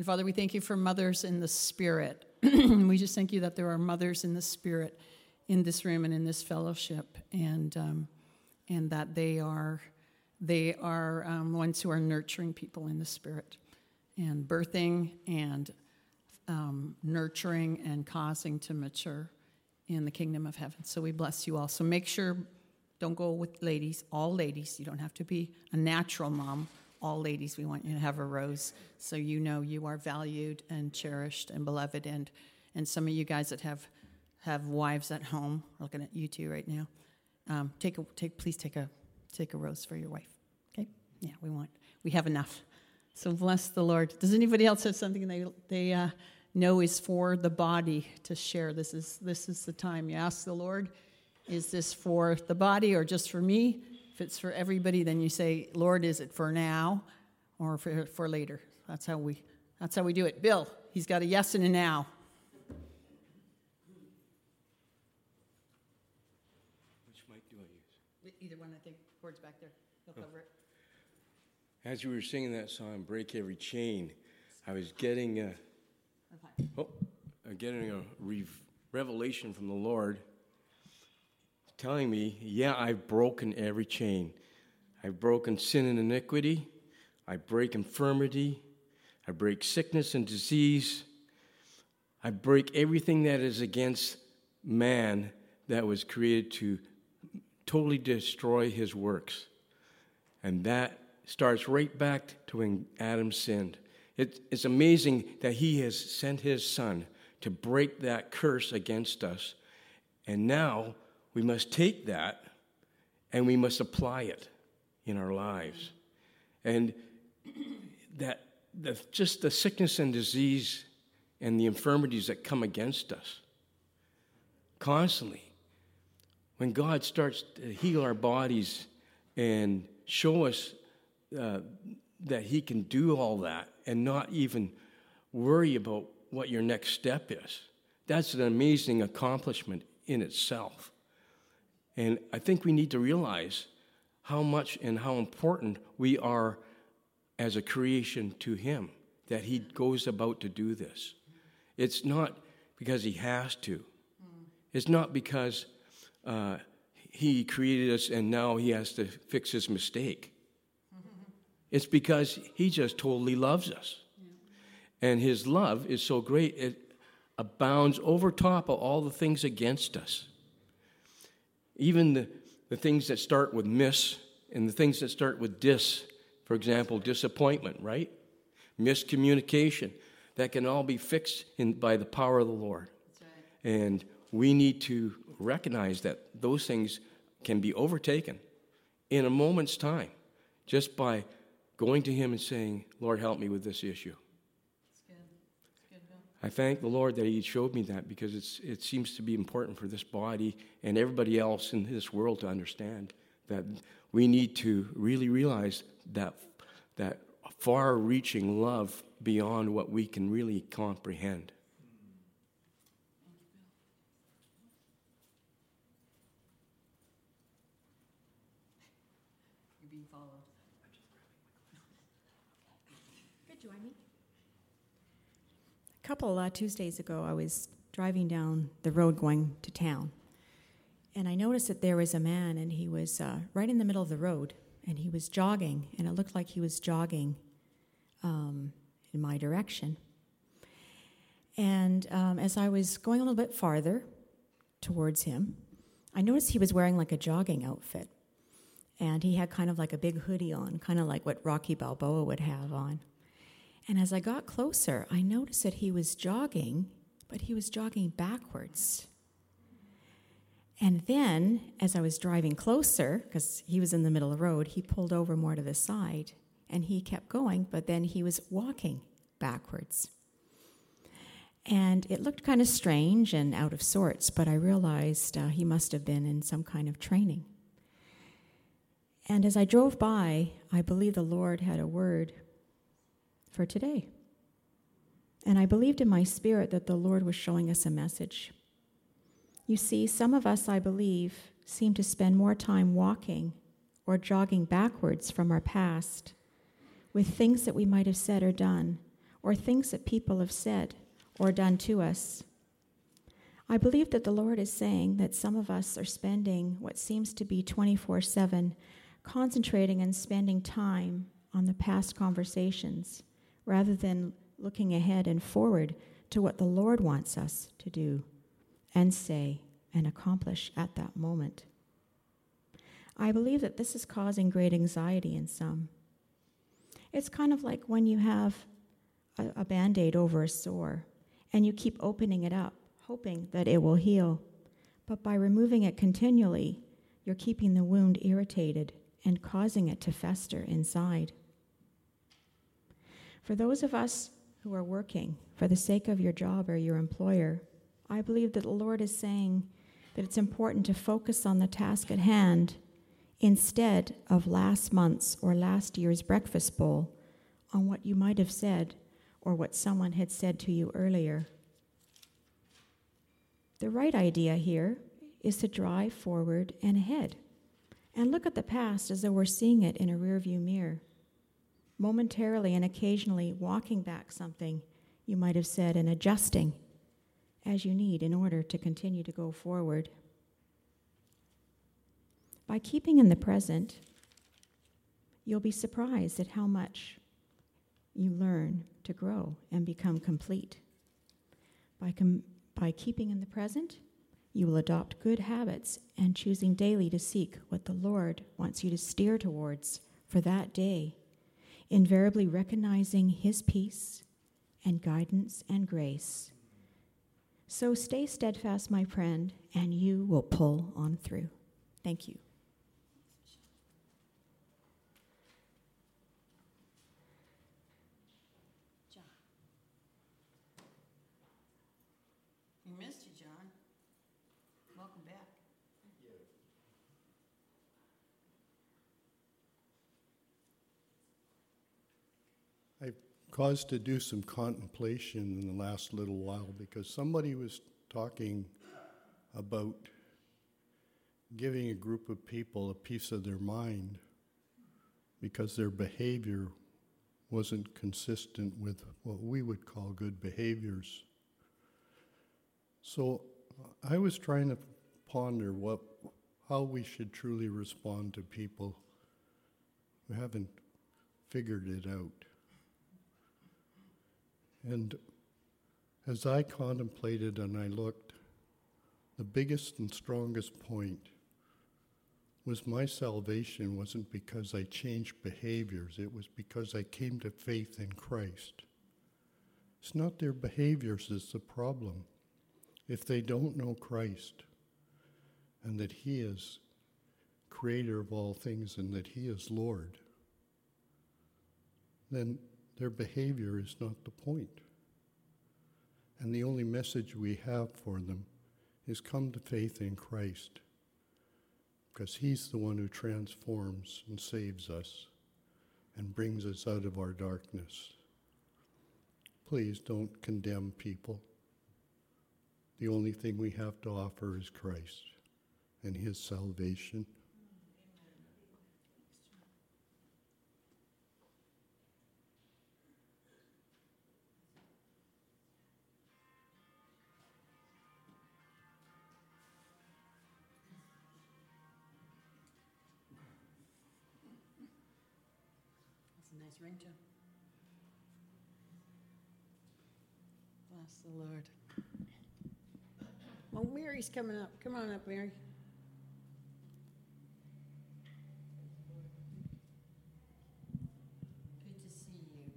And Father, we thank you for mothers in the spirit. we just thank you that there are mothers in the spirit in this room and in this fellowship, and um, and that they are they are um, ones who are nurturing people in the spirit, and birthing and um, nurturing and causing to mature in the kingdom of heaven. So we bless you all. So make sure, don't go with ladies, all ladies. You don't have to be a natural mom. All ladies, we want you to have a rose so you know you are valued and cherished and beloved. And, and some of you guys that have, have wives at home, looking at you two right now, um, take a, take, please take a, take a rose for your wife. Okay? Yeah, we want, we have enough. So bless the Lord. Does anybody else have something they, they, uh, know is for the body to share. This is, this is the time. You ask the Lord, is this for the body or just for me? If it's for everybody, then you say, Lord, is it for now or for, for later? That's how, we, that's how we do it. Bill, he's got a yes and a now. Which mic do I use? Either one, I think. Word's back there. He'll oh. cover it. As you were singing that song, Break Every Chain, I was getting a, oh, I'm getting a re- revelation from the Lord telling me, yeah, I've broken every chain. I've broken sin and iniquity. I break infirmity. I break sickness and disease. I break everything that is against man that was created to totally destroy his works. And that starts right back to when Adam sinned. It, it's amazing that he has sent his son to break that curse against us. And now we must take that and we must apply it in our lives. And that the, just the sickness and disease and the infirmities that come against us constantly. When God starts to heal our bodies and show us uh, that He can do all that and not even worry about what your next step is, that's an amazing accomplishment in itself. And I think we need to realize how much and how important we are as a creation to Him, that He goes about to do this. It's not because He has to, it's not because uh, He created us and now He has to fix His mistake. It's because He just totally loves us. And His love is so great, it abounds over top of all the things against us. Even the, the things that start with miss and the things that start with dis, for example, disappointment, right? Miscommunication. That can all be fixed in, by the power of the Lord. Right. And we need to recognize that those things can be overtaken in a moment's time just by going to Him and saying, Lord, help me with this issue. I thank the Lord that He showed me that because it's, it seems to be important for this body and everybody else in this world to understand that we need to really realize that, that far reaching love beyond what we can really comprehend. Couple uh, Tuesdays ago, I was driving down the road going to town, and I noticed that there was a man, and he was uh, right in the middle of the road, and he was jogging, and it looked like he was jogging um, in my direction. And um, as I was going a little bit farther towards him, I noticed he was wearing like a jogging outfit. And he had kind of like a big hoodie on, kind of like what Rocky Balboa would have on. And as I got closer, I noticed that he was jogging, but he was jogging backwards. And then, as I was driving closer, because he was in the middle of the road, he pulled over more to the side and he kept going, but then he was walking backwards. And it looked kind of strange and out of sorts, but I realized uh, he must have been in some kind of training. And as I drove by, I believe the Lord had a word for today. And I believed in my spirit that the Lord was showing us a message. You see, some of us, I believe, seem to spend more time walking or jogging backwards from our past with things that we might have said or done, or things that people have said or done to us. I believe that the Lord is saying that some of us are spending what seems to be 24 7 concentrating and spending time on the past conversations rather than looking ahead and forward to what the Lord wants us to do and say and accomplish at that moment. I believe that this is causing great anxiety in some. It's kind of like when you have a, a band aid over a sore and you keep opening it up, hoping that it will heal. But by removing it continually, you're keeping the wound irritated and causing it to fester inside. For those of us who are working for the sake of your job or your employer, I believe that the Lord is saying that it's important to focus on the task at hand instead of last month's or last year's breakfast bowl on what you might have said or what someone had said to you earlier. The right idea here is to drive forward and ahead and look at the past as though we're seeing it in a rearview mirror. Momentarily and occasionally walking back something you might have said and adjusting as you need in order to continue to go forward. By keeping in the present, you'll be surprised at how much you learn to grow and become complete. By, com- by keeping in the present, you will adopt good habits and choosing daily to seek what the Lord wants you to steer towards for that day, invariably recognizing His peace and guidance and grace. So stay steadfast, my friend, and you will pull on through. Thank you. Caused to do some contemplation in the last little while because somebody was talking about giving a group of people a piece of their mind because their behavior wasn't consistent with what we would call good behaviors. So I was trying to ponder what, how we should truly respond to people who haven't figured it out. And as I contemplated and I looked, the biggest and strongest point was my salvation wasn't because I changed behaviors, it was because I came to faith in Christ. It's not their behaviors that's the problem. If they don't know Christ and that He is creator of all things and that He is Lord, then their behavior is not the point. And the only message we have for them is come to faith in Christ, because He's the one who transforms and saves us and brings us out of our darkness. Please don't condemn people. The only thing we have to offer is Christ and His salvation. The Lord. Oh, Mary's coming up. Come on up, Mary. Good to see you.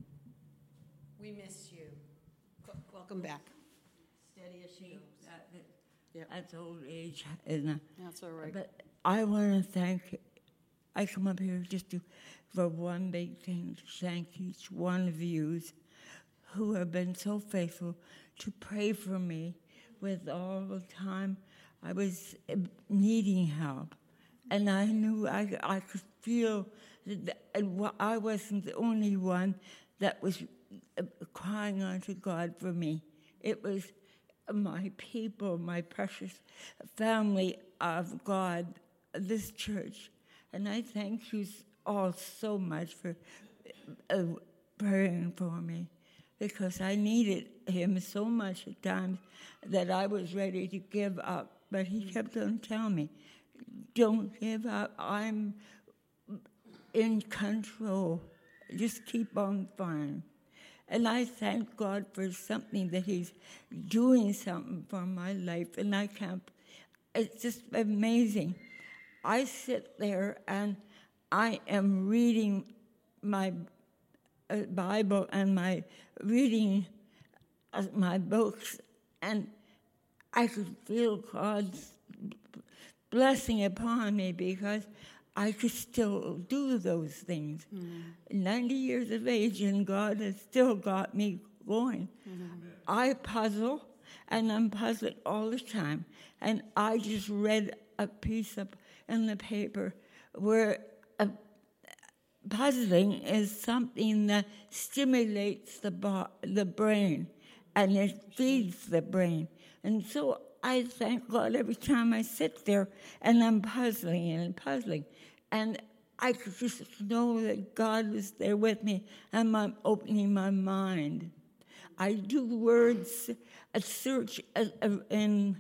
We miss you. Welcome back. Steady as she goes. That, yep. That's old age, isn't it? That's all right. But I want to thank. I come up here just to for one big thing to thank each one of you who have been so faithful to pray for me with all the time I was eh, needing help. And I knew I, I could feel that I wasn't the only one that was eh, crying unto God for me. It was my people, my precious family of God, this church. And I thank you all so much for uh, praying for me. Because I needed him so much at times that I was ready to give up. But he kept on telling me, don't give up. I'm in control. Just keep on fighting. And I thank God for something that He's doing something for my life. And I can't, it's just amazing. I sit there and I am reading my Bible and my reading uh, my books, and I could feel God's blessing upon me because I could still do those things. Mm-hmm. 90 years of age, and God has still got me going. Mm-hmm. I puzzle, and I'm puzzling all the time. And I just read a piece of in the paper where puzzling is something that stimulates the, the brain and it feeds the brain. And so I thank God every time I sit there and I'm puzzling and puzzling. And I just know that God was there with me and I'm opening my mind. I do words, a search in,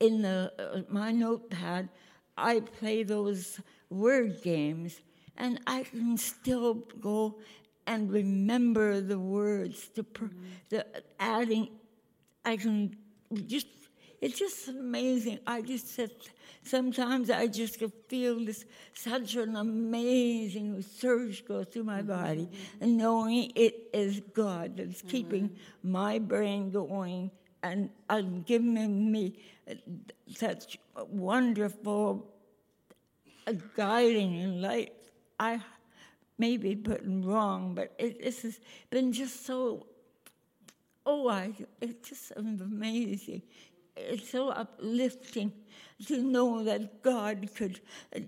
in the, uh, my notepad. I play those word games and I can still go and remember the words, the, the adding, I can just it's just amazing. I just said, sometimes I just feel this such an amazing surge go through my body, and knowing it is God that's keeping my brain going and, and giving me such wonderful guiding in life. I may be putting wrong, but it, this has been just so. Oh, I, it's just amazing it's so uplifting to know that God could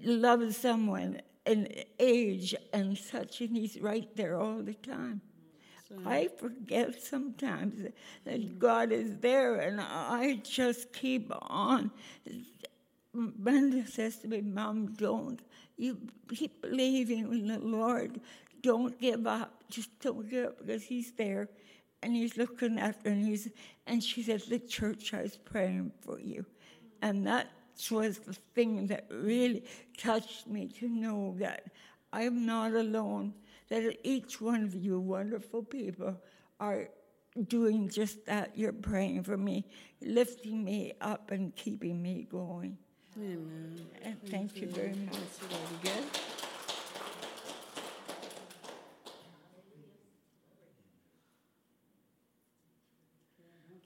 love someone in age and such, and He's right there all the time. So. I forget sometimes that God is there, and I just keep on. Brenda says to me, Mom, don't. You keep believing in the Lord. Don't give up. Just don't give up because He's there and he's looking after and he's and she said the church is praying for you and that was the thing that really touched me to know that i'm not alone that each one of you wonderful people are doing just that you're praying for me lifting me up and keeping me going amen and thank, thank you, you very much good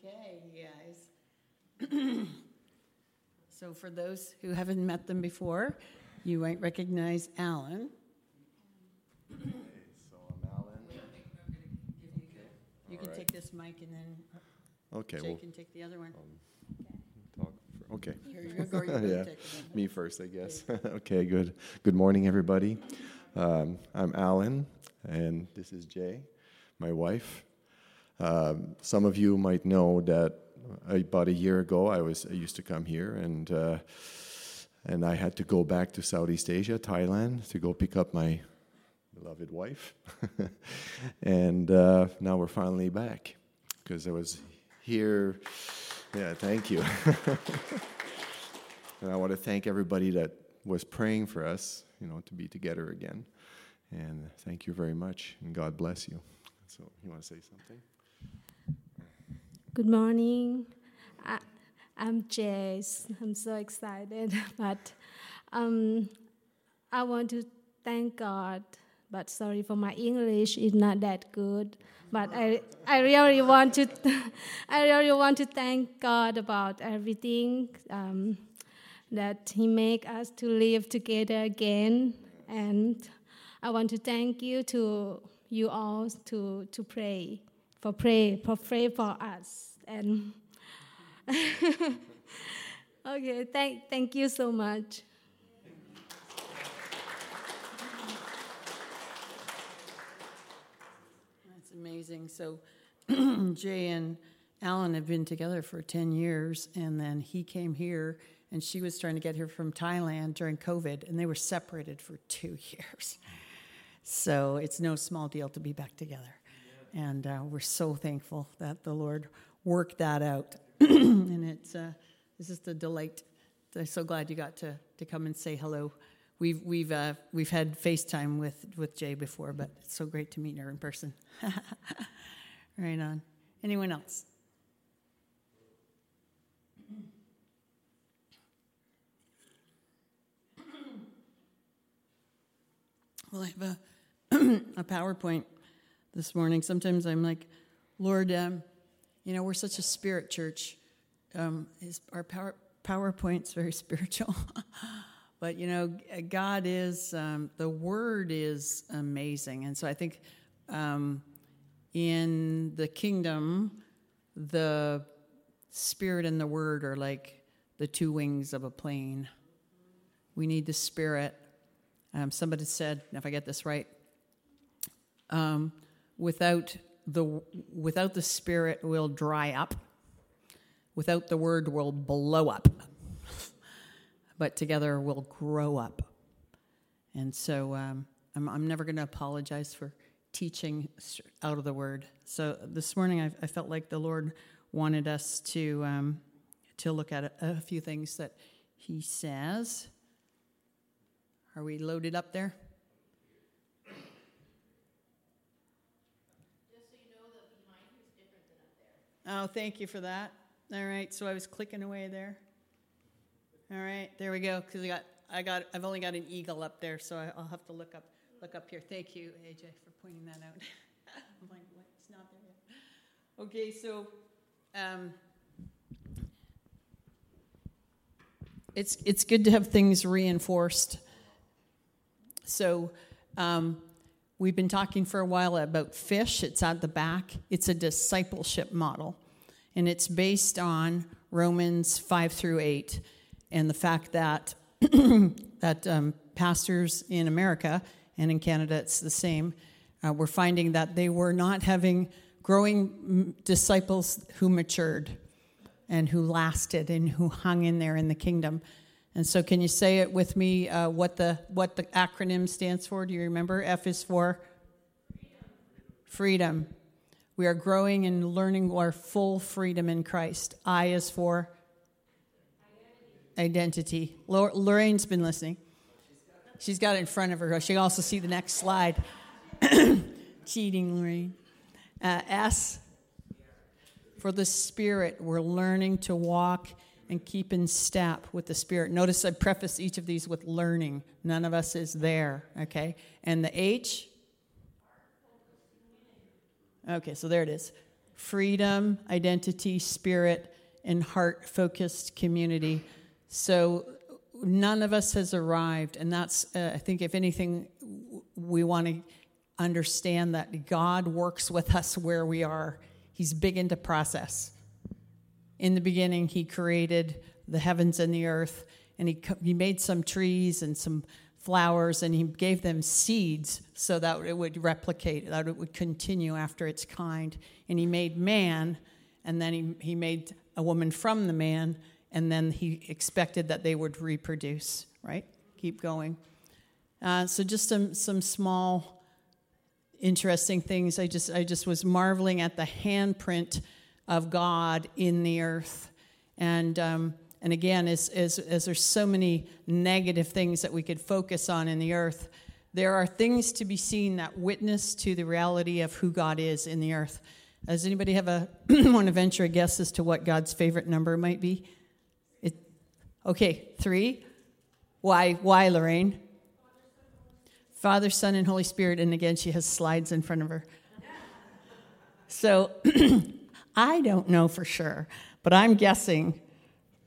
Okay, guys. so, for those who haven't met them before, you might recognize Alan. so I'm Alan. You can take this mic and then okay, Jake well, can take the other one. Um, talk for, okay. Here you go. yeah, me first, I guess. okay, good. Good morning, everybody. Um, I'm Alan, and this is Jay, my wife. Um, some of you might know that about a year ago, I was I used to come here and uh, and I had to go back to Southeast Asia, Thailand, to go pick up my beloved wife. and uh, now we're finally back because I was here. Yeah, thank you. and I want to thank everybody that was praying for us, you know, to be together again. And thank you very much, and God bless you. So, you want to say something? Good morning. I, am Jess. I'm so excited, but um, I want to thank God. But sorry for my English; it's not that good. But I, I really want to, I really want to thank God about everything um, that He make us to live together again, and I want to thank you to you all to to pray for pray for pray for us. And okay thank thank you so much that's amazing so jay and alan have been together for 10 years and then he came here and she was trying to get here from thailand during covid and they were separated for two years so it's no small deal to be back together And uh, we're so thankful that the Lord worked that out. and it's, uh, it's just a delight. I'm so glad you got to, to come and say hello. We've, we've, uh, we've had FaceTime with, with Jay before, but it's so great to meet her in person. right on. Anyone else? Well, I have a, a PowerPoint this morning. Sometimes I'm like, Lord, um, you know, we're such a spirit church. Um, is our power, PowerPoint's very spiritual. But, you know, God is, um, the Word is amazing. And so I think um, in the kingdom, the Spirit and the Word are like the two wings of a plane. We need the Spirit um, somebody said, if I get this right, um, without the without the Spirit, we'll dry up. Without the Word, we'll blow up. But together, we'll grow up. And so, um, I'm, I'm never going to apologize for teaching out of the Word. So this morning, I, I felt like the Lord wanted us to um, to look at a, a few things that He says. Are we loaded up there? Oh, thank you for that. All right, so I was clicking away there. All right, there we go. Because I got, I got, I've only got an eagle up there, so I'll have to look up, look up here. Thank you, AJ, for pointing that out. I'm like, what? It's not there yet. Okay, so, um, it's it's good to have things reinforced so um, we've been talking for a while about fish. It's at the back. It's a discipleship model, and it's based on Romans five through eight, and the fact that that um, pastors in America and in Canada it's the same. Uh, we're finding that they were not having growing disciples who matured and who lasted and who hung in there in the kingdom. And so, can you say it with me? Uh, what the what the acronym stands for? Do you remember? F is for freedom. freedom. We are growing and learning our full freedom in Christ. I is for identity. Lorraine's been listening. She's got it in front of her. She can also see the next slide. Cheating, Lorraine. Uh, S for the Spirit. We're learning to walk and keep in step with the Spirit. Notice I preface each of these with learning. None of us is there, okay? And the H? Okay, so there it is freedom, identity, spirit, and heart focused community. So none of us has arrived. And that's, uh, I think, if anything, we want to understand that God works with us where we are. He's big into process in the beginning, he created the heavens and the earth, and he, he made some trees and some flowers, and he gave them seeds so that it would replicate, that it would continue after its kind. And he made man, and then he, he made a woman from the man, and then he expected that they would reproduce, right? Keep going. Uh, so just some, some small interesting things. I just, I just was marveling at the handprint of God in the earth. And, um, and again, as, as, as there's so many negative things that we could focus on in the earth, there are things to be seen that witness to the reality of who God is in the earth. Does anybody have a want to venture a guess as to what God's favorite number might be? Okay, three. Why? Why, Lorraine? Father, Son, and Holy Spirit. And again, she has slides in front of her. So I don't know for sure, but I'm guessing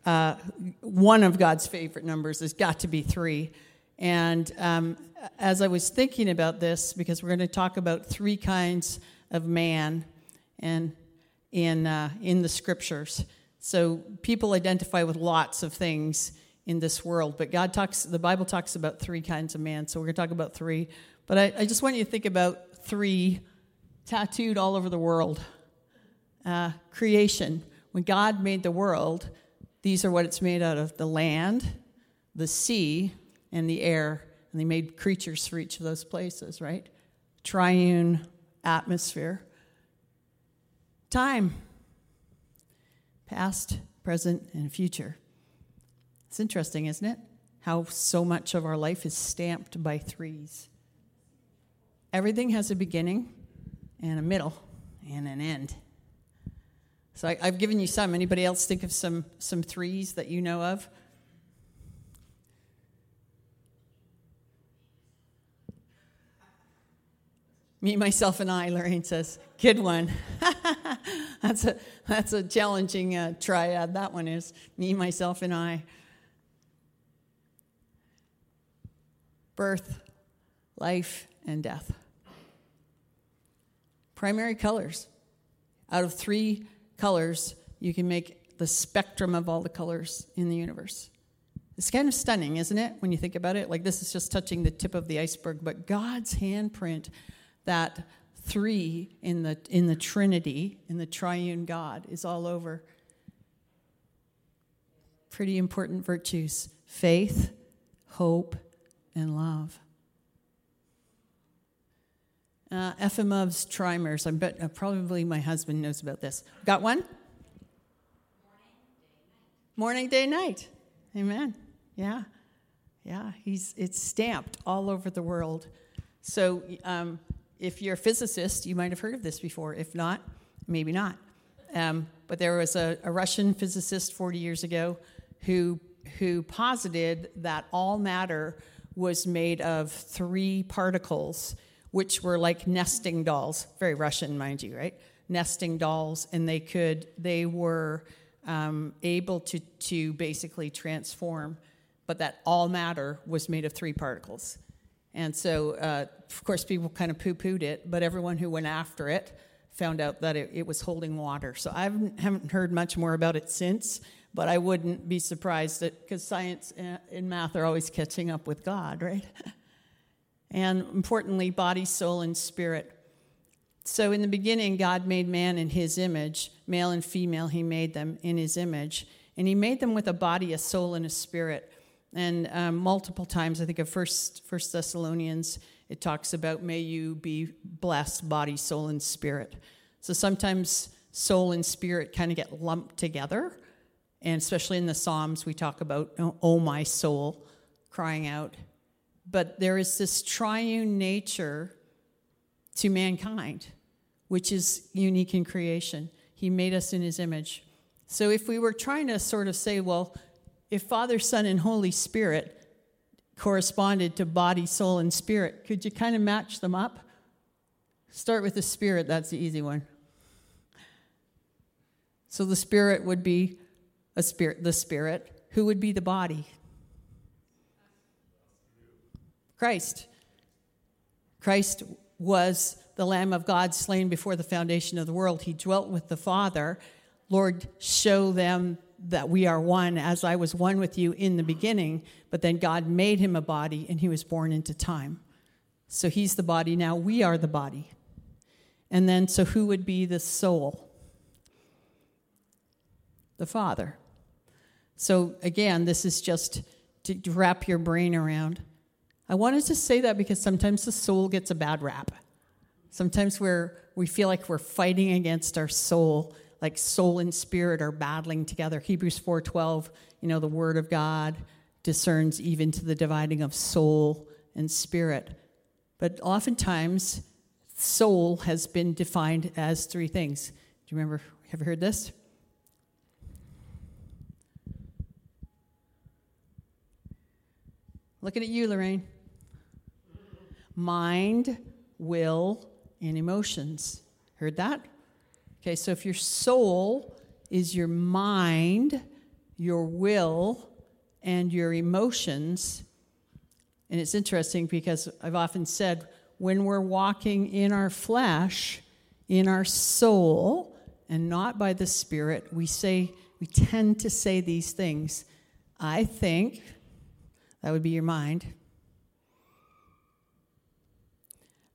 uh, one of God's favorite numbers has got to be three. And um, as I was thinking about this, because we're going to talk about three kinds of man and in, uh, in the scriptures. So people identify with lots of things in this world, but God talks, the Bible talks about three kinds of man. So we're going to talk about three. But I, I just want you to think about three tattooed all over the world uh, creation. When God made the world, these are what it's made out of the land, the sea, and the air. And they made creatures for each of those places, right? Triune atmosphere. Time. Past, present, and future. It's interesting, isn't it? How so much of our life is stamped by threes. Everything has a beginning and a middle and an end. So I, have given you some. Anybody else think of some, some threes that you know of? Me, myself, and I, Lorraine says. Good one. that's, a, that's a challenging uh, triad, that one is. Me, myself, and I. Birth, life, and death. Primary colors. Out of three colors, you can make the spectrum of all the colors in the universe. It's kind of stunning, isn't it, when you think about it? Like this is just touching the tip of the iceberg, but God's handprint that three in the, in the Trinity, in the triune God, is all over. Pretty important virtues faith, hope, and love. Uh, Efimov's trimers. I bet uh, probably my husband knows about this. Got one? Morning, day, night. Amen. Yeah. Yeah. He's, it's stamped all over the world. So um, if you're a physicist, you might have heard of this before. If not, maybe not. Um, but there was a, a, Russian physicist 40 years ago who, who posited that all matter was made of three particles, which were like nesting dolls. Very Russian, mind you, right? Nesting dolls, and they could, they were um, able to, to basically transform, but that all matter was made of three particles. And so, uh, of course, people kind of poo pooed it, but everyone who went after it found out that it, it was holding water. So I haven't heard much more about it since, but I wouldn't be surprised because science and math are always catching up with God, right? and importantly, body, soul, and spirit. So in the beginning, God made man in his image, male and female, he made them in his image. And he made them with a body, a soul, and a spirit. And um, multiple times, I think of First, First Thessalonians, it talks about may you be blessed, body, soul, and spirit. So sometimes soul and spirit kind of get lumped together. And especially in the Psalms, we talk about, oh, oh, my soul, crying out. But there is this triune nature to mankind, which is unique in creation. He made us in his image. So if we were trying to sort of say, well, if Father, Son, and Holy Spirit corresponded to body, soul, and spirit, could you kind of match them up? Start with the spirit, that's the easy one. So the spirit would be a spirit, the spirit. Who would be the body? Christ. Christ was the Lamb of God slain before the foundation of the world. He dwelt with the Father. Lord, show them that we are one as I was one with you in the beginning, but then God made him a body and he was born into time. So he's the body now, we are the body. And then, so who would be the soul? The Father. So again, this is just to wrap your brain around. I wanted to say that because sometimes the soul gets a bad rap. Sometimes we're, we feel like we're fighting against our soul like soul and spirit are battling together. Hebrews 4:12, you know, the word of God discerns even to the dividing of soul and spirit. But oftentimes soul has been defined as three things. Do you remember have you heard this? Looking at you, Lorraine. Mind, will, and emotions. Heard that? Okay, so if your soul is your mind, your will, and your emotions, and it's interesting because I've often said when we're walking in our flesh, in our soul, and not by the Spirit, we say, we tend to say these things. I think, that would be your mind.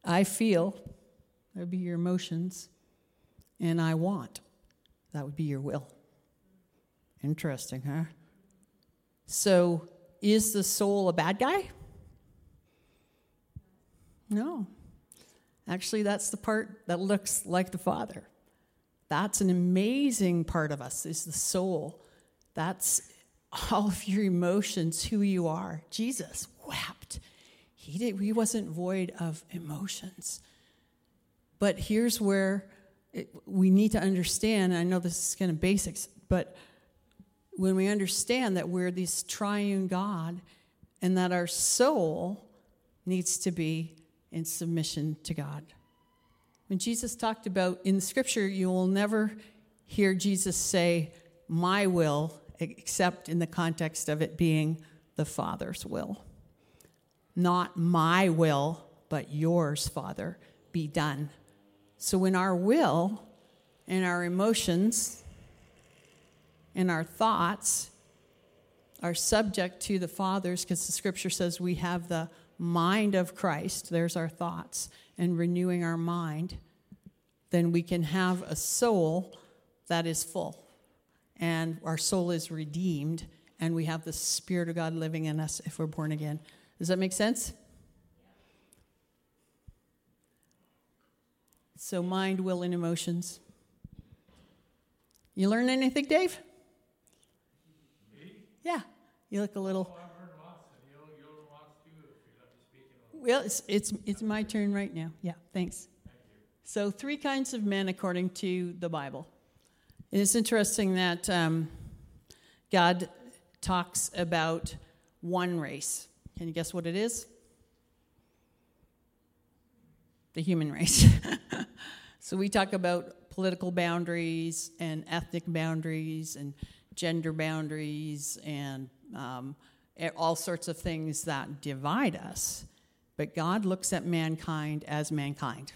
I feel, that would be your emotions and I want. That would be your will. Interesting, huh? So, is the soul a bad guy? No. Actually, that's the part that looks like the Father. That's an amazing part of us, is the soul. That's all of your emotions, who you are. Jesus wept. He, did, he wasn't void of emotions. But here's where it, we need to understand I know this is kind of basics, but when we understand that we're this triune God and that our soul needs to be in submission to God. When Jesus talked about in scripture, you will never hear Jesus say, My will, except in the context of it being the Father's will. Not my will, but yours, Father, be done. So when our will and our emotions and our thoughts are subject to the Father's, because the scripture says we have the mind of Christ, there's our thoughts, and renewing our mind, then we can have a soul that is full. And our soul is redeemed, and we have the Spirit of God living in us if we're born again. Does that make sense? So, mind, will, and emotions. You learn anything, Dave? Me? Yeah. You look a little. Well, it's, it's, it's my turn right now. Yeah, thanks. So, three kinds of men according to the Bible. It's interesting that um, God talks about one race. Can you guess what it is? The human race. so, we talk about political boundaries and ethnic boundaries and gender boundaries and um, all sorts of things that divide us. But God looks at mankind as mankind.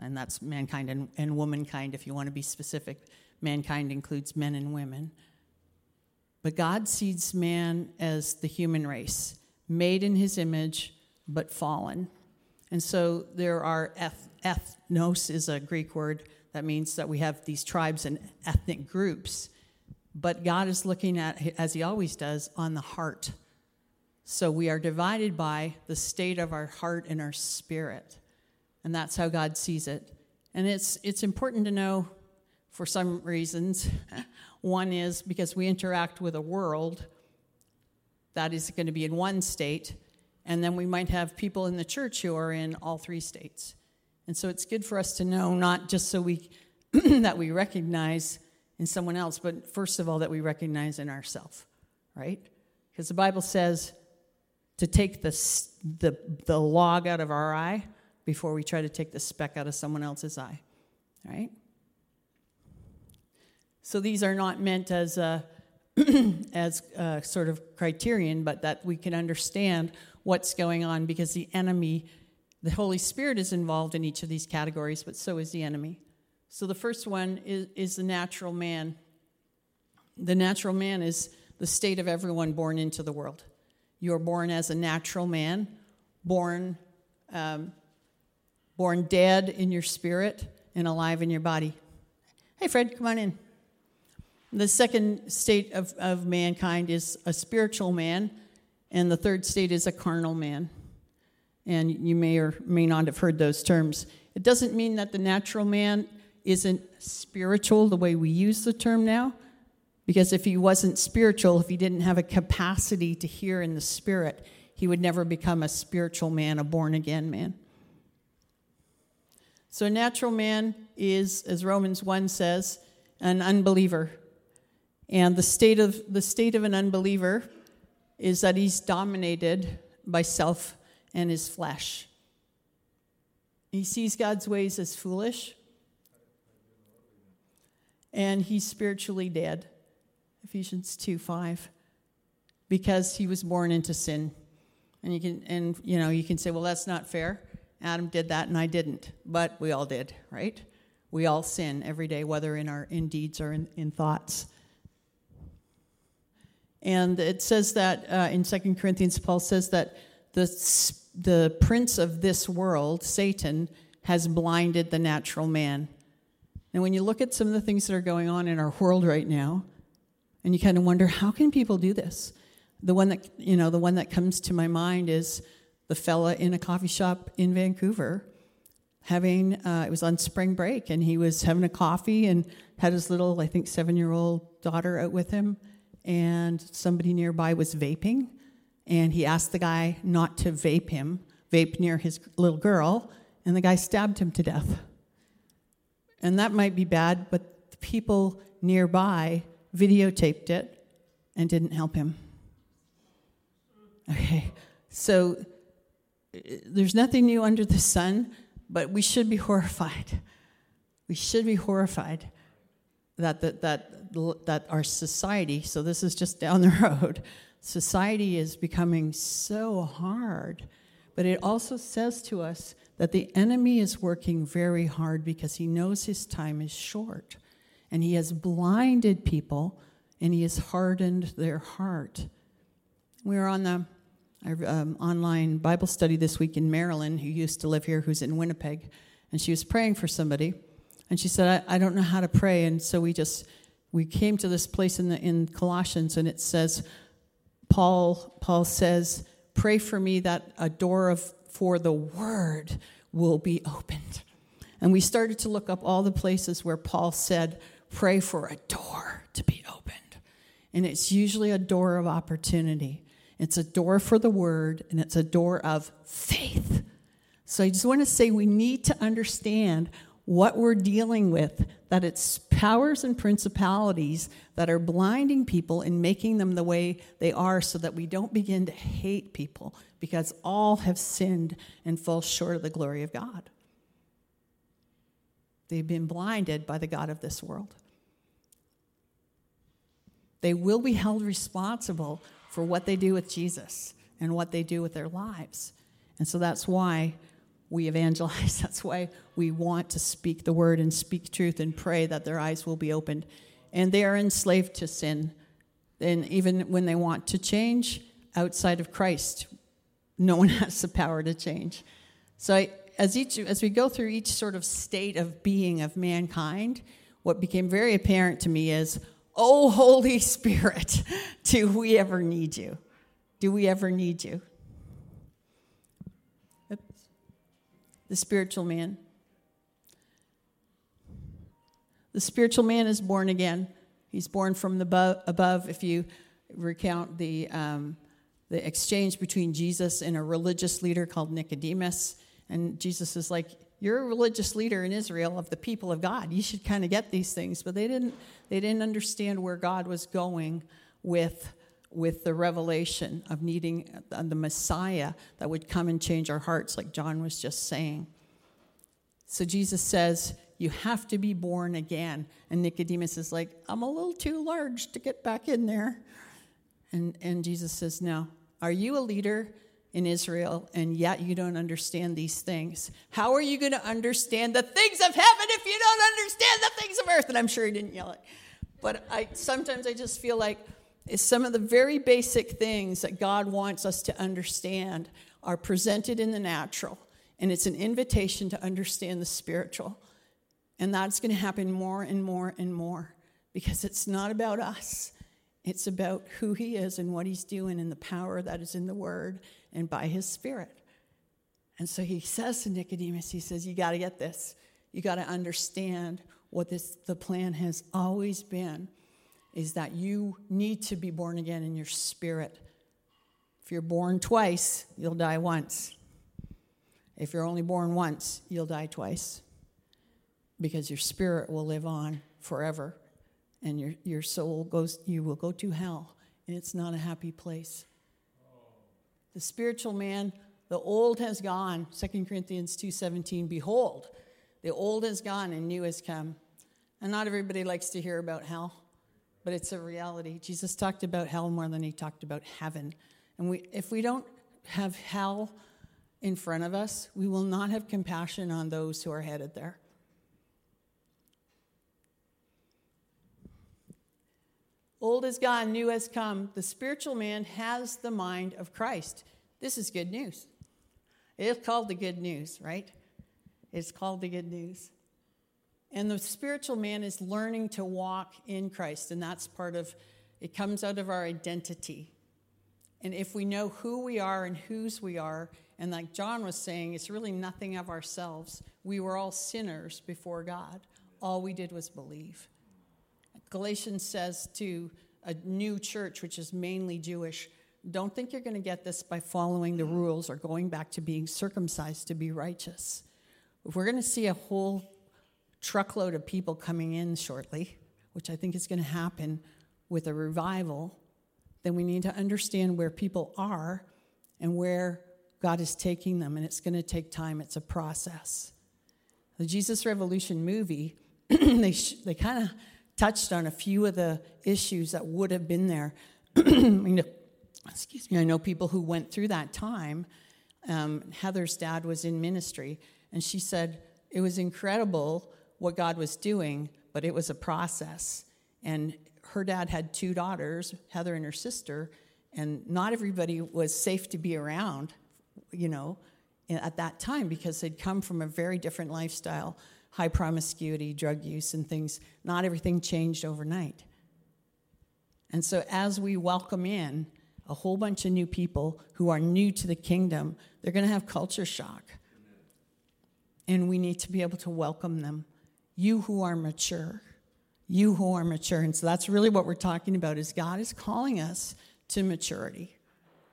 And that's mankind and, and womankind, if you want to be specific. Mankind includes men and women. But God sees man as the human race, made in his image, but fallen. And so there are eth- ethnos is a Greek word that means that we have these tribes and ethnic groups. But God is looking at, as he always does, on the heart so we are divided by the state of our heart and our spirit. And that's how God sees it. And it's, it's important to know for some reasons. one is because we interact with a world that is going to be in one state, and then we might have people in the church who are in all three states. And so it's good for us to know, not just so we that we recognize in someone else, but first of all that we recognize in ourselves, right? Because the Bible says to take the, the, the log out of our eye before we try to take the speck out of someone else's eye, right? So these are not meant as a, as a sort of criterion, but that we can understand what's going on because the enemy, the Holy Spirit is involved in each of these categories, but so is the enemy. So the first one is, is the natural man. The natural man is the state of everyone born into the world. You're born as a natural man, born, um, born dead in your spirit and alive in your body. Hey, Fred, come on in. The second state of, of mankind is a spiritual man, and the third state is a carnal man. And you may or may not have heard those terms. It doesn't mean that the natural man isn't spiritual the way we use the term now. Because if he wasn't spiritual, if he didn't have a capacity to hear in the spirit, he would never become a spiritual man, a born again man. So, a natural man is, as Romans 1 says, an unbeliever. And the state of, the state of an unbeliever is that he's dominated by self and his flesh. He sees God's ways as foolish, and he's spiritually dead. Ephesians 2 5. Because he was born into sin. And you can and you know, you can say, well, that's not fair. Adam did that and I didn't. But we all did, right? We all sin every day, whether in our in deeds or in, in thoughts. And it says that uh, in 2 Corinthians, Paul says that the, the prince of this world, Satan, has blinded the natural man. And when you look at some of the things that are going on in our world right now, and you kind of wonder, how can people do this? The one that, you know, the one that comes to my mind is the fella in a coffee shop in Vancouver having, uh, it was on spring break, and he was having a coffee and had his little, I think, seven year old daughter out with him. And somebody nearby was vaping. And he asked the guy not to vape him, vape near his little girl. And the guy stabbed him to death. And that might be bad, but the people nearby videotaped it and didn't help him. Okay, so uh, there's nothing new under the sun, but we should be horrified. We should be horrified that, that, that, that our society, so this is just down the road, society is becoming so hard. But it also says to us that the enemy is working very hard because he knows his time is short. And he has blinded people and he has hardened their heart. We were on the um, online Bible study this week in Marilyn who used to live here, who's in Winnipeg, and she was praying for somebody, and she said, I, I don't know how to pray, and so we just we came to this place in the in Colossians, and it says, Paul Paul says, pray for me that a door of for the word will be opened, and we started to look up all the places where Paul said, pray for a door to be opened, and it's usually a door of opportunity. It's a door for the word, and it's a door of faith. So I just want to say we need to understand what we're dealing with, that it's powers and principalities that are blinding people and making them the way they are so that we don't begin to hate people because all have sinned and fall short of the glory of God. They've been blinded by the God of this world. They will be held responsible for what they do with Jesus and what they do with their lives. And so that's why we evangelize. That's why we want to speak the word and speak truth and pray that their eyes will be opened. And they are enslaved to sin. And even when they want to change outside of Christ, no one has the power to change. So I, as each as we go through each sort of state of being of mankind, what became very apparent to me is Oh, Holy Spirit, do we ever need you? Do we ever need you? The spiritual man. The spiritual man is born again. He's born from the above. If you recount the, um, the exchange between Jesus and a religious leader called Nicodemus, and Jesus is like, you're a religious leader in Israel of the people of God. You should kind of get these things. But they didn't, they didn't understand where God was going with, with the revelation of needing uh, the Messiah that would come and change our hearts, like John was just saying. So Jesus says, You have to be born again. And Nicodemus is like, I'm a little too large to get back in there. And, and Jesus says, No. Are you a leader? in Israel, and yet you don't understand these things. How are you going to understand the things of heaven if you don't understand the things of earth? And I'm sure he didn't yell it. But I sometimes I just feel like some of the very basic things that God wants us to understand are presented in the natural, and it's an invitation to understand the spiritual. And that's going to happen more and more and more because it's not about us. It's about who he is and what he's doing and the power that is in the word and by his spirit. And so he says to Nicodemus, he says, You got to get this. You got to understand what this the plan has always been is that you need to be born again in your spirit. If you're born twice, you'll die once. If you're only born once, you'll die twice. Because your spirit will live on forever and your, your soul goes you will go to hell and it's not a happy place the spiritual man, the old has gone. 2 Corinthians 2:17, behold, the old has gone and new has come. And not everybody likes to hear about hell, but it's a reality. Jesus talked about hell more than he talked about heaven. And we, if we don't have hell in front of us, we will not have compassion on those who are headed there. Old is gone, new has come. The spiritual man has the mind of Christ. This is good news. It's called the good news, right? It's called the good news. And the spiritual man is learning to walk in Christ, and that's part of it comes out of our identity. And if we know who we are and whose we are, and like John was saying, it's really nothing of ourselves. We were all sinners before God. All we did was believe. Galatians says to a new church, which is mainly Jewish, don't think you're going to get this by following the rules or going back to being circumcised to be righteous. If we're going to see a whole truckload of people coming in shortly, which I think is going to happen with a revival, then we need to understand where people are and where God is taking them, and it's going to take time. It's a process. The Jesus Revolution movie, they, sh- they kind of touched on a few of the issues that would have been there. excuse me, I know people who went through that time. Um, Heather's dad was in ministry, and she said it was incredible what God was doing, but it was a process. And her dad had two daughters, Heather and her sister, and not everybody was safe to be around, you know, at that time because they'd come from a very different lifestyle high promiscuity, drug use, and things. Not everything changed overnight. And so, as we welcome in a whole bunch of new people who are new to the kingdom, they're going to have culture shock. And we need to be able to welcome them. You who are mature, you who are mature. And so that's really what we're talking about is God is calling us to maturity.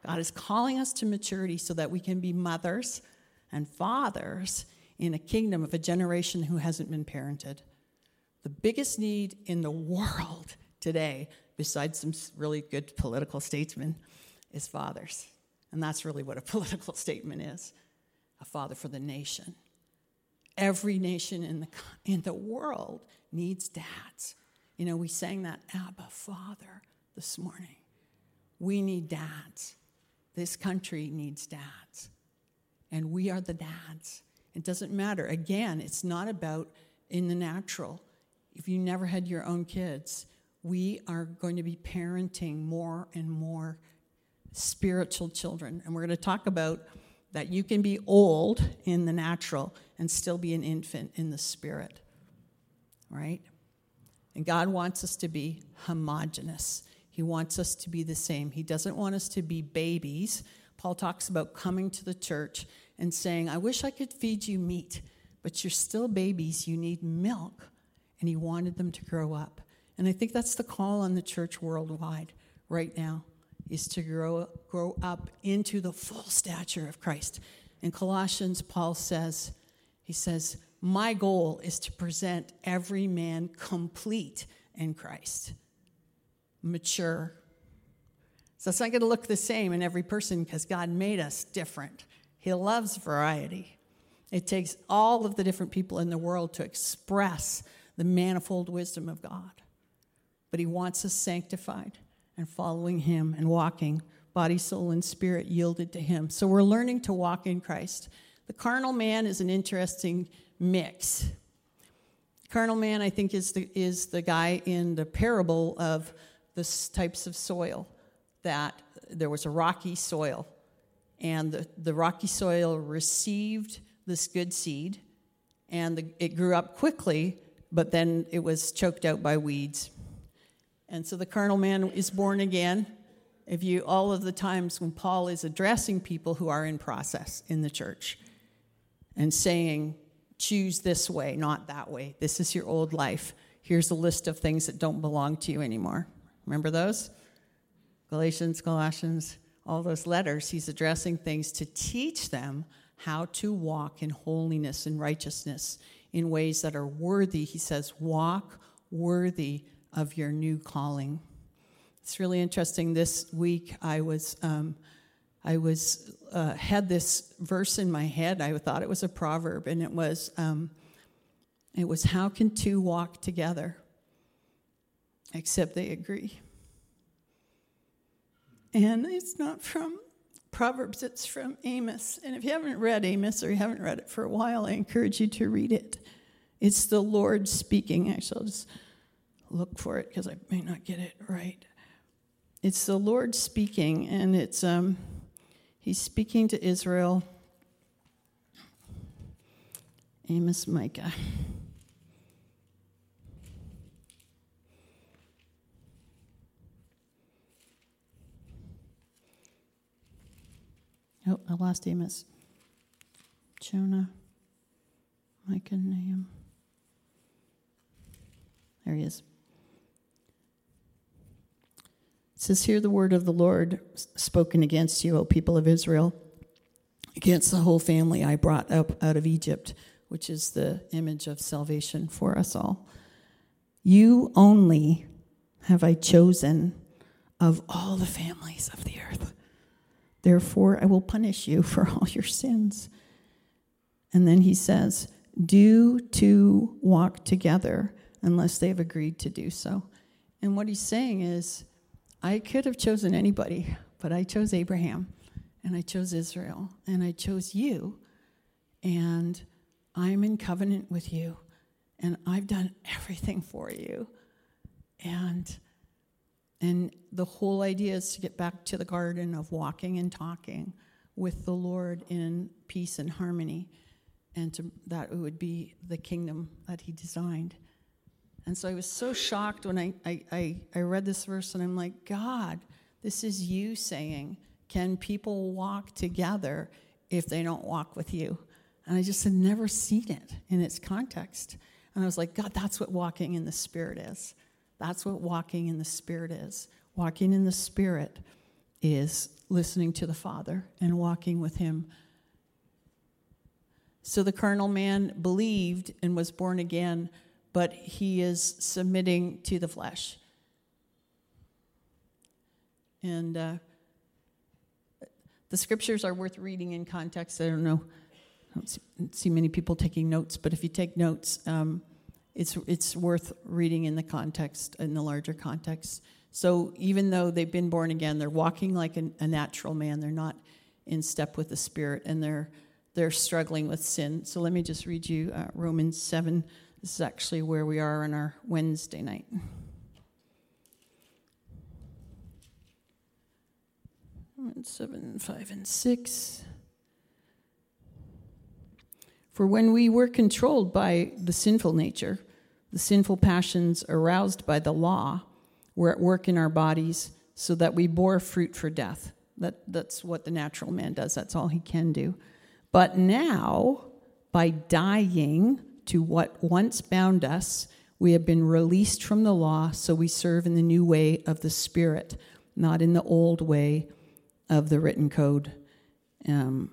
God is calling us to maturity so that we can be mothers and fathers in a kingdom of a generation who hasn't been parented. The biggest need in the world today, besides some really good political statesmen, is fathers. And that's really what a political statement is a father for the nation. Every nation in the, in the world needs dads. You know, we sang that Abba Father this morning. We need dads. This country needs dads. And we are the dads. It doesn't matter. Again, it's not about in the natural. If you never had your own kids, we are going to be parenting more and more spiritual children. And we're going to talk about that you can be old in the natural and still be an infant in the spirit. Right? And God wants us to be homogenous. He wants us to be the same. He doesn't want us to be babies. Paul talks about coming to the church and saying, I wish I could feed you meat, but you're still babies. You need milk. And he wanted them to grow up. And I think that's the call on the church worldwide right now is to grow, grow up into the full stature of Christ. In Colossians, Paul says, he says, My goal is to present every man complete in Christ, mature. So it's not going to look the same in every person because God made us different. He loves variety. It takes all of the different people in the world to express the manifold wisdom of God. But He wants us sanctified and following Him and walking, body, soul, and spirit yielded to Him. So we're learning to walk in Christ. The carnal man is an interesting mix. Carnal man, I think, is the, is the guy in the parable of the types of soil that there was a rocky soil and the, the rocky soil received this good seed, and the, it grew up quickly, but then it was choked out by weeds. And so the carnal man is born again. If you, all of the times when Paul is addressing people who are in process in the church and saying, choose this way, not that way. This is your old life. Here's a list of things that don't belong to you anymore. Remember those? Galatians, Colossians, all those letters, he's addressing things to teach them how to walk in holiness and righteousness in ways that are worthy. He says, walk worthy of your new calling. It's really interesting. This week, I was. Um, I was uh, had this verse in my head. I thought it was a proverb, and it was, um, it was, "How can two walk together except they agree?" And it's not from Proverbs, it's from Amos. And if you haven't read Amos or you haven't read it for a while, I encourage you to read it. It's the Lord speaking. Actually, I'll just look for it because I may not get it right. It's the Lord speaking, and it's um, He's speaking to Israel. Amos Micah. Oh, I lost Amos. Jonah, Micah, Nahum. There he is. It says, Hear the word of the Lord spoken against you, O people of Israel, against the whole family I brought up out of Egypt, which is the image of salvation for us all. You only have I chosen of all the families of the earth. Therefore, I will punish you for all your sins. And then he says, Do two walk together unless they have agreed to do so. And what he's saying is, I could have chosen anybody, but I chose Abraham and I chose Israel and I chose you. And I'm in covenant with you and I've done everything for you. And and the whole idea is to get back to the garden of walking and talking with the Lord in peace and harmony, and to, that it would be the kingdom that He designed. And so I was so shocked when I, I, I, I read this verse, and I'm like, God, this is you saying, Can people walk together if they don't walk with you? And I just had never seen it in its context. And I was like, God, that's what walking in the Spirit is. That's what walking in the Spirit is. Walking in the Spirit is listening to the Father and walking with Him. So the carnal man believed and was born again, but he is submitting to the flesh. And uh, the scriptures are worth reading in context. I don't know, I don't see many people taking notes, but if you take notes, um, it's, it's worth reading in the context, in the larger context. So even though they've been born again, they're walking like a, a natural man. They're not in step with the Spirit, and they're they're struggling with sin. So let me just read you uh, Romans seven. This is actually where we are on our Wednesday night. Seven, five, and six. For when we were controlled by the sinful nature, the sinful passions aroused by the law were at work in our bodies so that we bore fruit for death. That, that's what the natural man does, that's all he can do. But now, by dying to what once bound us, we have been released from the law, so we serve in the new way of the Spirit, not in the old way of the written code. Um,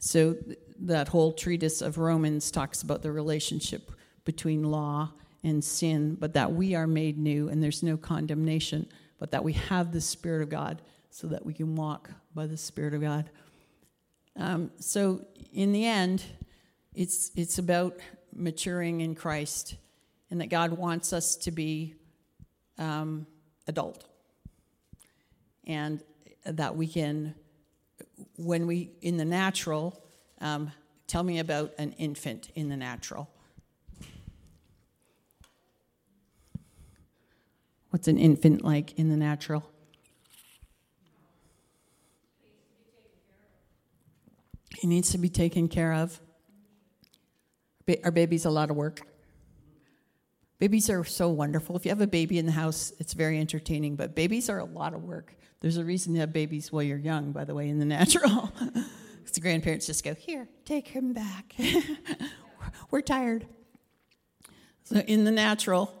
so that whole treatise of Romans talks about the relationship between law and sin, but that we are made new and there's no condemnation, but that we have the Spirit of God so that we can walk by the Spirit of God. Um, so, in the end, it's, it's about maturing in Christ and that God wants us to be um, adult and that we can when we, in the natural, um, tell me about an infant in the natural. What's an infant like in the natural? He needs to be taken care of. Are babies a lot of work? Babies are so wonderful. If you have a baby in the house, it's very entertaining, but babies are a lot of work. There's a reason to have babies while you're young, by the way, in the natural. Because the grandparents just go, Here, take him back. We're tired. So, in the natural,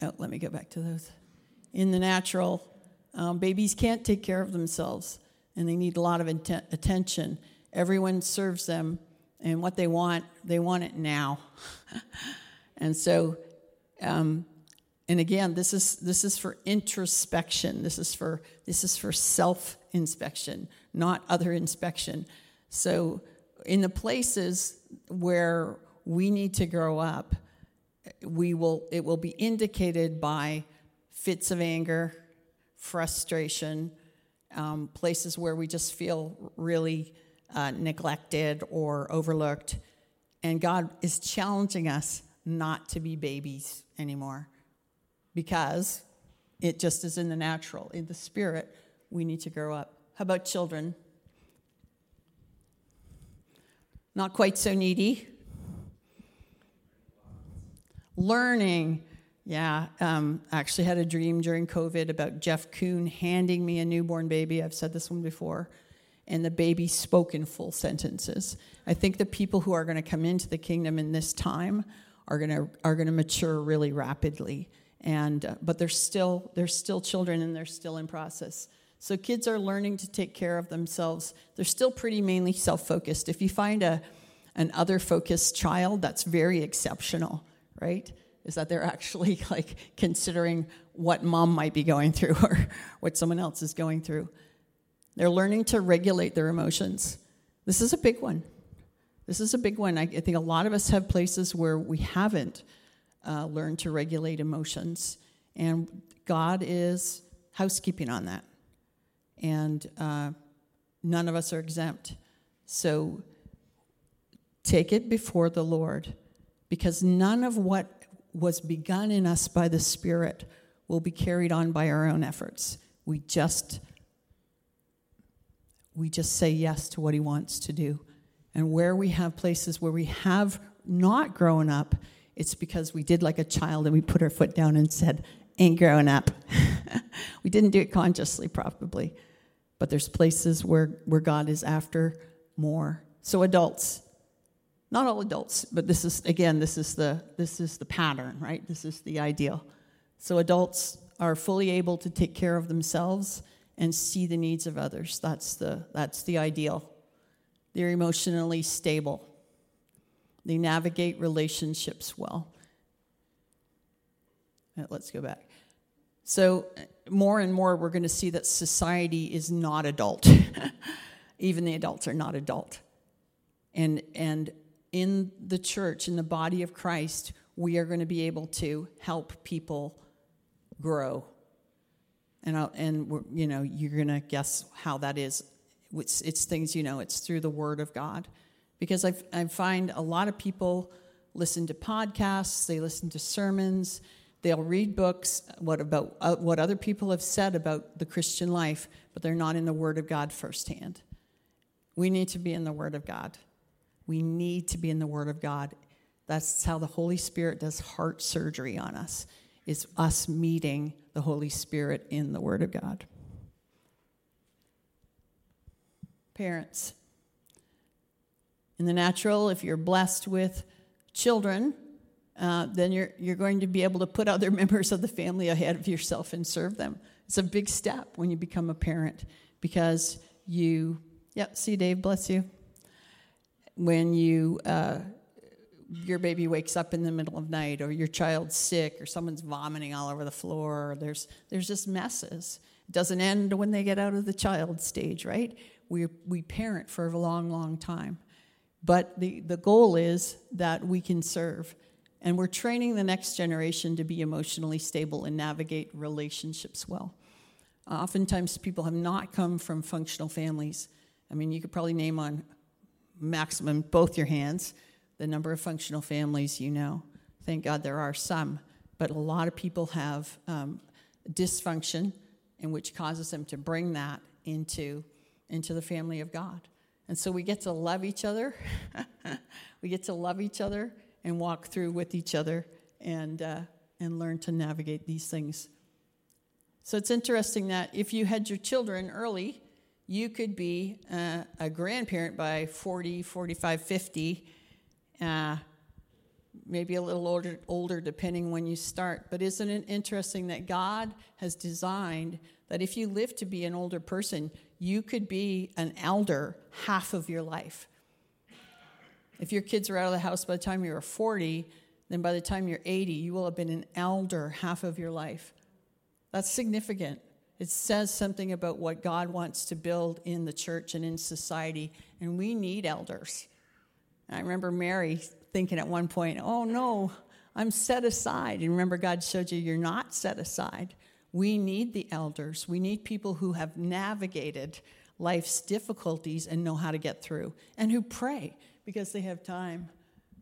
oh, let me go back to those. In the natural, um, babies can't take care of themselves and they need a lot of inten- attention. Everyone serves them, and what they want, they want it now. and so, um, and again this is this is for introspection this is for this is for self inspection not other inspection so in the places where we need to grow up we will it will be indicated by fits of anger frustration um, places where we just feel really uh, neglected or overlooked and god is challenging us not to be babies anymore because it just is in the natural. In the spirit, we need to grow up. How about children? Not quite so needy. Learning. Yeah, um, I actually had a dream during COVID about Jeff Kuhn handing me a newborn baby. I've said this one before. And the baby spoke in full sentences. I think the people who are going to come into the kingdom in this time are going to are going to mature really rapidly. And uh, but they're still they're still children and they're still in process. So kids are learning to take care of themselves. They're still pretty mainly self-focused. If you find a an other focused child, that's very exceptional, right? is that they're actually like considering what mom might be going through or what someone else is going through. They're learning to regulate their emotions. This is a big one. This is a big one. I, think a lot of us have places where we haven't uh, learned to regulate emotions, and God is housekeeping on that. And uh, none of us are exempt. So take it before the Lord because none of what was begun in us by the Spirit will be carried on by our own efforts. We just we just say yes to what he wants to do. And where we have places where we have not grown up, it's because we did like a child and we put our foot down and said, ain't growing up. we didn't do it consciously, probably. But there's places where, where God is after more. So, adults, not all adults, but this is again, this is the this is the pattern, right? This is the ideal. So adults are fully able to take care of themselves and see the needs of others. That's the that's the ideal. They're emotionally stable. They navigate relationships well. Uh, let's go back. So, more and more, we're going to see that society is not adult. Even the adults are not adult. And, and in the church, in the body of Christ, we are going to be able to help people grow. And, I'll, and you know, you're to guess how that is. It's, it's things, you know, it's through the Word of God. Because i I find a lot of people listen to podcasts, they listen to sermons, they'll read books what about uh, what other people have said about the Christian life, but they're not in the Word of God firsthand. We need to be in the Word of God. We need to be in the Word of God. That's how the Holy Spirit does heart surgery on us, is us meeting the Holy Spirit in the Word of God. Parents. In the natural, if you're blessed with children, uh, then you're, you're going to be able to put other members of the family ahead of yourself and serve them. It's a big step when you become a parent because you, yep, see Dave, bless you when you uh, your baby wakes up in the middle of night or your child's sick or someone's vomiting all over the floor or there's there's just messes. It doesn't end when they get out of the child stage right? We we parent for a long long time. But the the goal is that we can serve. And we're training the next generation to be emotionally stable and navigate relationships well. Oftentimes people have not come from functional families. I mean you could probably name on maximum, both your hands, the number of functional families you know. Thank God there are some, but a lot of people have um, dysfunction, and which causes them to bring that into, into the family of God. And so we get to love each other. we get to love each other and walk through with each other and, uh, and learn to navigate these things. So it's interesting that if you had your children early, you could be uh, a grandparent by 40, 45, 50, uh, maybe a little older, older depending when you start. But isn't it interesting that God has designed that if you live to be an older person, you could be an elder half of your life? If your kids are out of the house by the time you're 40, then by the time you're 80, you will have been an elder half of your life. That's significant. It says something about what God wants to build in the church and in society, and we need elders. I remember Mary thinking at one point, oh no, I'm set aside. And remember, God showed you you're not set aside. We need the elders. We need people who have navigated life's difficulties and know how to get through, and who pray because they have time.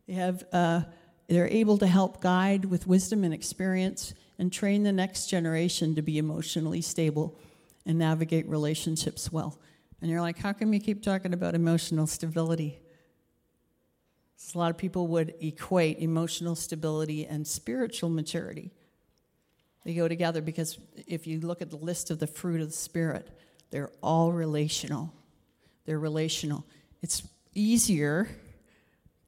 They have, uh, they're able to help guide with wisdom and experience and train the next generation to be emotionally stable and navigate relationships well. And you're like, how come you keep talking about emotional stability? A lot of people would equate emotional stability and spiritual maturity. They go together because if you look at the list of the fruit of the Spirit, they're all relational. They're relational. It's easier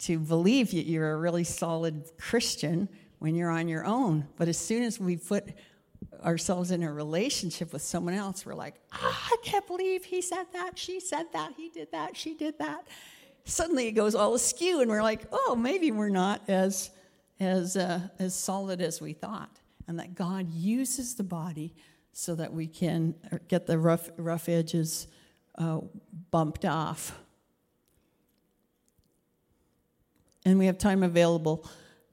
to believe that you're a really solid Christian when you're on your own. But as soon as we put ourselves in a relationship with someone else, we're like, ah, I can't believe he said that, she said that, he did that, she did that. Suddenly it goes all askew, and we're like, oh, maybe we're not as, as, uh, as solid as we thought. And that God uses the body so that we can get the rough, rough edges uh, bumped off. And we have time available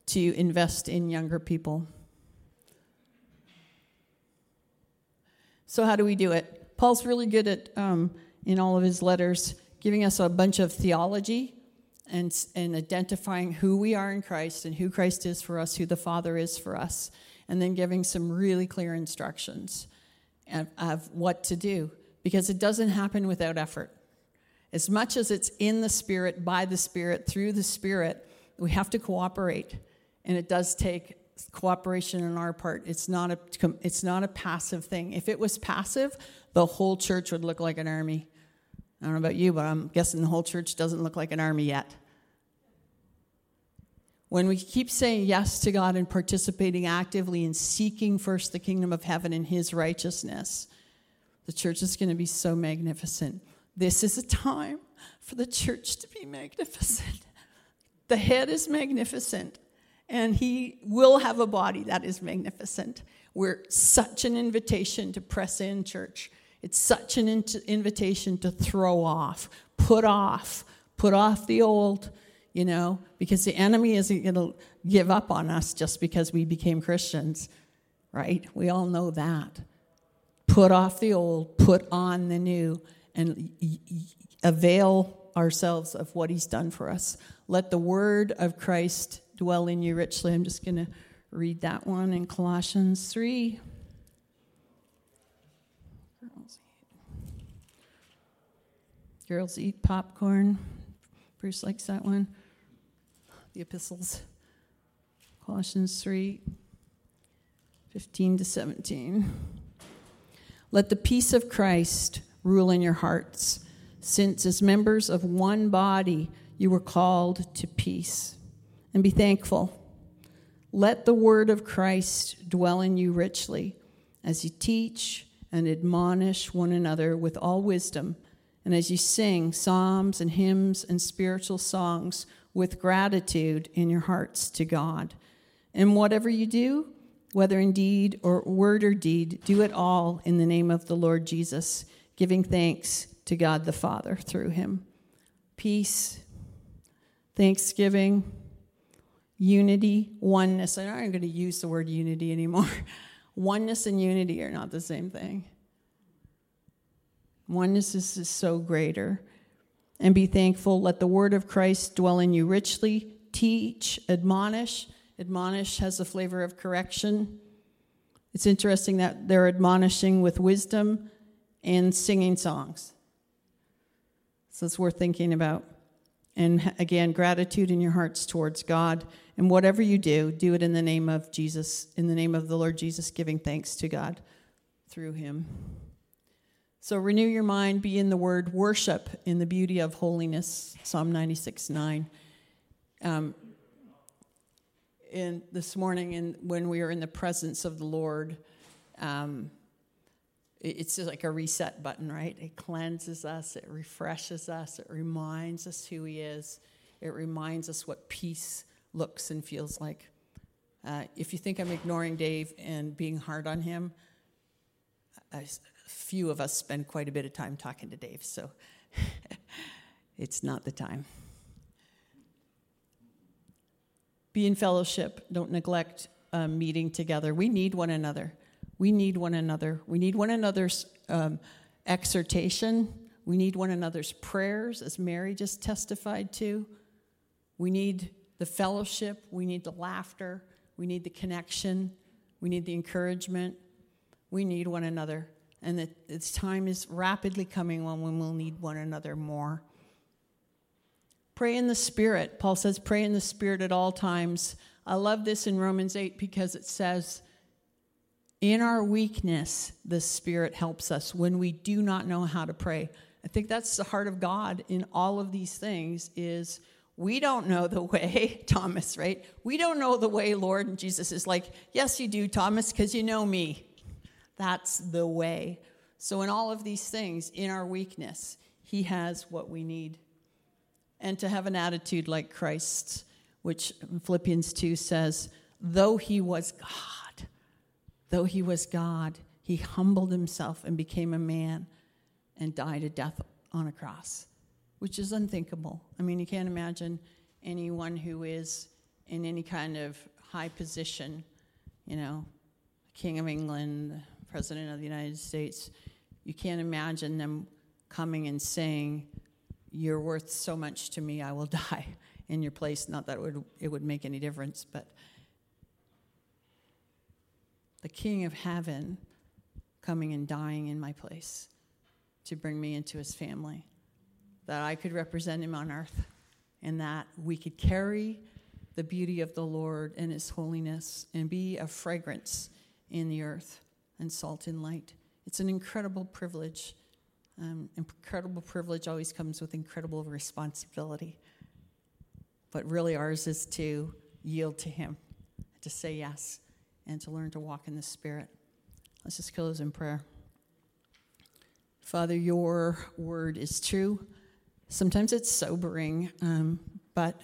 to invest in younger people. So, how do we do it? Paul's really good at, um, in all of his letters, giving us a bunch of theology and, and identifying who we are in Christ and who Christ is for us, who the Father is for us, and then giving some really clear instructions of, of what to do because it doesn't happen without effort. As much as it's in the Spirit, by the Spirit, through the Spirit, we have to cooperate. And it does take cooperation on our part. It's not a, it's not a passive thing. If it was passive, the whole church would look like an army. I don't know about you, but I'm guessing the whole church doesn't look like an army yet. When we keep saying yes to God and participating actively in seeking first the kingdom of heaven and his righteousness, the church is going to be so magnificent. This is a time for the church to be magnificent. The head is magnificent and he will have a body that is magnificent. We're such an invitation to press in, church. It's such an invitation to throw off, put off, put off the old, you know, because the enemy isn't going to give up on us just because we became Christians, right? We all know that. Put off the old, put on the new, and avail ourselves of what he's done for us. Let the word of Christ dwell in you richly. I'm just going to read that one in Colossians 3. Girls eat. Girls eat popcorn. Bruce likes that one. The epistles. Colossians 3 15 to 17. Let the peace of Christ rule in your hearts, since as members of one body you were called to peace and be thankful. Let the word of Christ dwell in you richly as you teach and admonish one another with all wisdom, and as you sing psalms and hymns and spiritual songs with gratitude in your hearts to God. And whatever you do, whether in deed or word or deed, do it all in the name of the Lord Jesus, giving thanks to God the Father through him. Peace, thanksgiving, unity, oneness. I'm not going to use the word unity anymore. oneness and unity are not the same thing. Oneness is, so greater. And be thankful. Let the word of Christ dwell in you richly. Teach, admonish. Admonish has a flavor of correction. It's interesting that they're admonishing with wisdom and singing songs. So it's worth thinking about. And again, gratitude in your hearts towards God and whatever you do, do it in the name of Jesus, in the name of the Lord Jesus, giving thanks to God through him. So renew your mind, be in the word, worship in the beauty of holiness, Psalm 96 9. Um, and this morning, in, when we are in the presence of the Lord, um, it's just like a reset button, right? It cleanses us, it refreshes us, it reminds us who He is, it reminds us what peace looks and feels like. Uh, if you think I'm ignoring Dave and being hard on him, a few of us spend quite a bit of time talking to Dave, so it's not the time. Be in fellowship. Don't neglect um, meeting together. We need one another. We need one another. We need one another's um, exhortation. We need one another's prayers, as Mary just testified to. We need the fellowship, we need the laughter, we need the connection, we need the encouragement. We need one another. And that this time is rapidly coming when we will need one another more. Pray in the Spirit. Paul says, pray in the Spirit at all times. I love this in Romans 8 because it says, In our weakness, the Spirit helps us when we do not know how to pray. I think that's the heart of God in all of these things is we don't know the way, Thomas, right? We don't know the way, Lord. And Jesus is like, Yes, you do, Thomas, because you know me. That's the way. So, in all of these things, in our weakness, He has what we need. And to have an attitude like Christ's, which Philippians 2 says, though He was God, though He was God, He humbled Himself and became a man and died a death on a cross, which is unthinkable. I mean, you can't imagine anyone who is in any kind of high position, you know, King of England, President of the United States, you can't imagine them coming and saying, You're worth so much to me, I will die in your place. Not that it would, it would make any difference, but the King of Heaven coming and dying in my place to bring me into his family, that I could represent him on earth, and that we could carry the beauty of the Lord and his holiness and be a fragrance in the earth and salt and light. It's an incredible privilege. Um, incredible privilege always comes with incredible responsibility. But really, ours is to yield to Him, to say yes, and to learn to walk in the Spirit. Let's just close in prayer. Father, your word is true. Sometimes it's sobering, um, but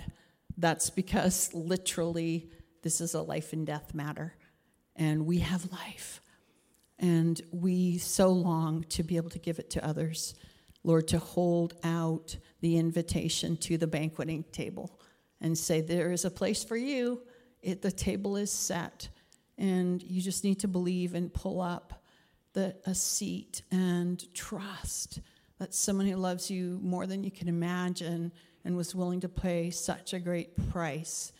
that's because literally this is a life and death matter. And we have life. And we so long to be able to give it to others. Lord, to hold out the invitation to the banqueting table and say, There is a place for you. It, the table is set. And you just need to believe and pull up the, a seat and trust that someone who loves you more than you can imagine and was willing to pay such a great price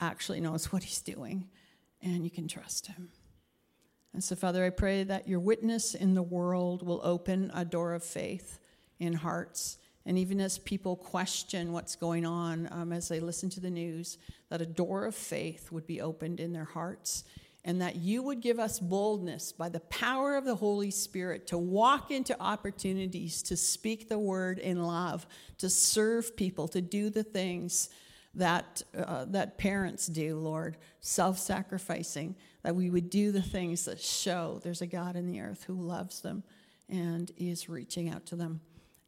actually knows what he's doing. And you can trust him. And so, Father, I pray that your witness in the world will open a door of faith in hearts. And even as people question what's going on, um, as they listen to the news, that a door of faith would be opened in their hearts. And that you would give us boldness by the power of the Holy Spirit to walk into opportunities to speak the word in love, to serve people, to do the things that, uh, that parents do, Lord, self sacrificing, that we would do the things that show there's a God in the earth who loves them and is reaching out to them.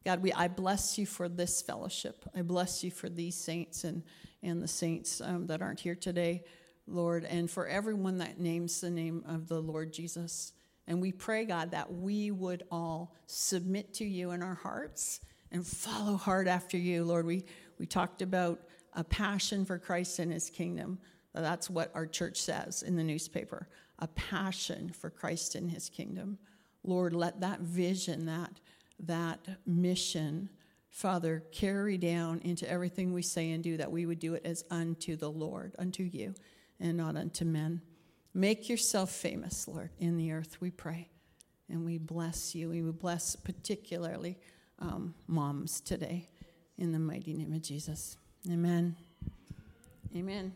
God, we, I bless you for this fellowship. I bless you for these saints and, and the saints um, that aren't here today, Lord, and for everyone that names the name of the Lord Jesus. And we pray, God, that we would all submit to you in our hearts and follow hard after you, Lord. We, we talked about a passion for Christ and his kingdom. That's what our church says in the newspaper a passion for Christ and his kingdom. Lord, let that vision, that, that mission, Father, carry down into everything we say and do, that we would do it as unto the Lord, unto you, and not unto men. Make yourself famous, Lord, in the earth, we pray. And we bless you. We bless particularly um, moms today in the mighty name of Jesus. Amen. Amen.